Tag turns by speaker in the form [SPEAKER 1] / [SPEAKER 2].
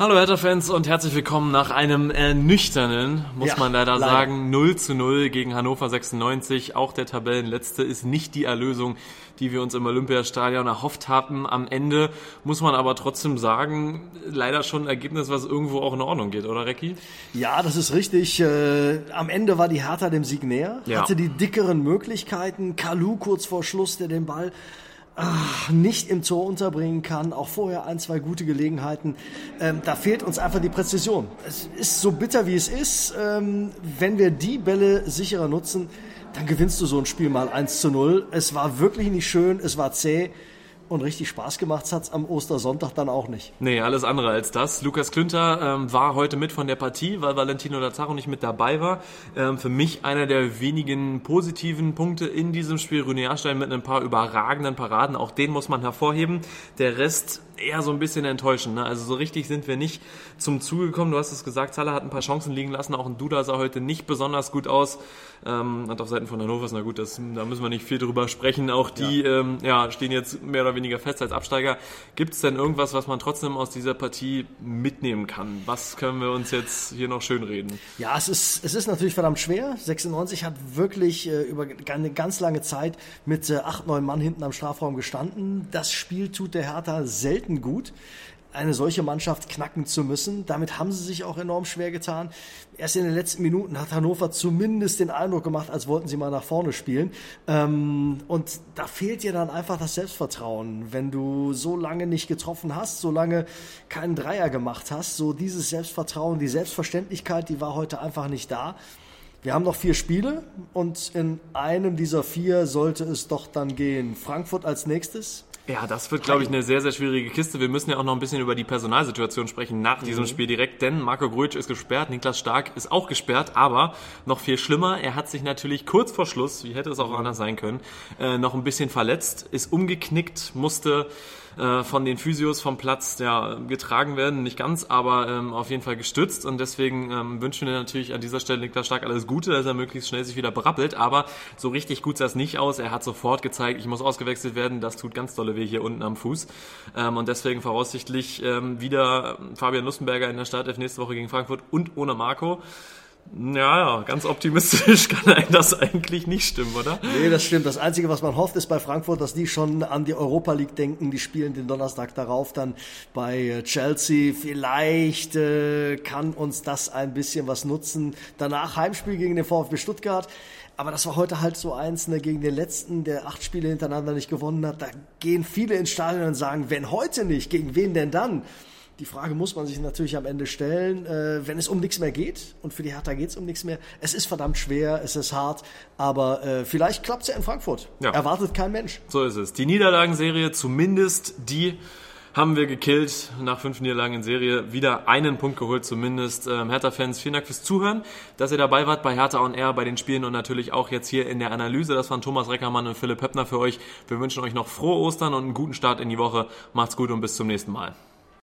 [SPEAKER 1] Hallo Hertha-Fans und herzlich willkommen nach einem ernüchternden, muss ja, man leider, leider, sagen, 0 zu 0 gegen Hannover 96. Auch der Tabellenletzte ist nicht die Erlösung, die wir uns im Olympiastadion erhofft hatten. Am Ende muss man aber trotzdem sagen, leider schon ein Ergebnis, was irgendwo auch in Ordnung geht, oder Recki?
[SPEAKER 2] Ja, das ist richtig. Äh, am Ende war die Hertha dem Sieg näher, ja. hatte die dickeren Möglichkeiten. Kalu kurz vor Schluss, der den Ball ach, nicht im Tor unterbringen kann, auch vorher ein, zwei gute Gelegenheiten. Ähm, da fehlt uns einfach die Präzision. Es ist so bitter, wie es ist. Ähm, wenn wir die Bälle sicherer nutzen, dann gewinnst du so ein Spiel mal 1 zu 0. Es war wirklich nicht schön, es war zäh. Und richtig Spaß gemacht hat's am Ostersonntag dann auch nicht.
[SPEAKER 1] Nee, alles andere als das. Lukas Klünter ähm, war heute mit von der Partie, weil Valentino Lazaro nicht mit dabei war. Ähm, für mich einer der wenigen positiven Punkte in diesem Spiel. René Jahrstein mit ein paar überragenden Paraden, auch den muss man hervorheben. Der Rest eher so ein bisschen enttäuschend. Ne? Also so richtig sind wir nicht zum Zuge gekommen. Du hast es gesagt, Salah hat ein paar Chancen liegen lassen. Auch ein Duda sah heute nicht besonders gut aus. Ähm, hat auf Seiten von Hannover, na gut, das, da müssen wir nicht viel drüber sprechen. Auch die ja. Ähm, ja, stehen jetzt mehr oder weniger fest als Absteiger. Gibt es denn irgendwas, was man trotzdem aus dieser Partie mitnehmen kann? Was können wir uns jetzt hier noch schön reden?
[SPEAKER 2] Ja, es ist, es ist natürlich verdammt schwer. 96 hat wirklich äh, über eine ganz lange Zeit mit äh, acht, neun Mann hinten am Strafraum gestanden. Das Spiel tut der Hertha selten selten gut, eine solche Mannschaft knacken zu müssen. Damit haben sie sich auch enorm schwer getan. Erst in den letzten Minuten hat Hannover zumindest den Eindruck gemacht, als wollten sie mal nach vorne spielen. Ähm, und da fehlt dir dann einfach das Selbstvertrauen, wenn du so lange nicht getroffen hast, so lange keinen Dreier gemacht hast. So dieses Selbstvertrauen, die Selbstverständlichkeit, die war heute einfach nicht da. Wir haben noch vier Spiele und in einem dieser vier sollte es doch dann gehen. Frankfurt als nächstes,
[SPEAKER 1] ja, das wird, glaube ich, eine sehr, sehr schwierige Kiste. Wir müssen ja auch noch ein bisschen über die Personalsituation sprechen nach diesem mhm. Spiel direkt, denn Marco Gruitsch ist gesperrt, Niklas Stark ist auch gesperrt, aber noch viel schlimmer, er hat sich natürlich kurz vor Schluss, wie hätte es auch anders sein können, äh, noch ein bisschen verletzt, ist umgeknickt, musste äh, von den Physios vom Platz ja, getragen werden. Nicht ganz, aber ähm, auf jeden Fall gestützt. Und deswegen ähm, wünschen wir natürlich an dieser Stelle Niklas Stark alles Gute, dass er möglichst schnell sich wieder berappelt. Aber so richtig gut sah es nicht aus. Er hat sofort gezeigt, ich muss ausgewechselt werden. Das tut ganz dolle weh hier unten am Fuß. Ähm, und deswegen voraussichtlich ähm, wieder Fabian Lustenberger in der Startelf nächste Woche gegen Frankfurt und ohne Marco. Ja, ganz optimistisch kann einem das eigentlich nicht stimmen, oder?
[SPEAKER 2] Nee, das stimmt. Das Einzige, was man hofft, ist bei Frankfurt, dass die schon an die Europa League denken. Die spielen den Donnerstag darauf dann bei äh, Chelsea. Vielleicht äh, kann uns das ein bisschen was nutzen. Danach Heimspiel gegen den VfB Stuttgart. Aber das war heute halt so eins, ne, gegen den letzten, der acht Spiele hintereinander nicht gewonnen hat. Da gehen viele ins Stadion und sagen, wenn heute nicht, gegen wen denn dann? Die Frage muss man sich natürlich am Ende stellen, äh, wenn es um nichts mehr geht, und für die Hertha geht es um nichts mehr. Es ist verdammt schwer, es ist hart, aber äh, vielleicht klappt es ja in Frankfurt. Ja. Erwartet kein Mensch.
[SPEAKER 1] So ist es. Die Niederlagenserie, zumindest die haben wir gekillt. Nach fünf Niederlagen in Serie wieder einen Punkt geholt, zumindest. Ähm, Hertha-Fans, vielen Dank fürs Zuhören, dass ihr dabei wart bei Hertha on Air, bei den Spielen und natürlich auch jetzt hier in der Analyse. Das waren Thomas Reckermann und Philipp Höppner für euch. Wir wünschen euch noch frohe Ostern und einen guten Start in die Woche. Macht's gut und bis zum nächsten Mal.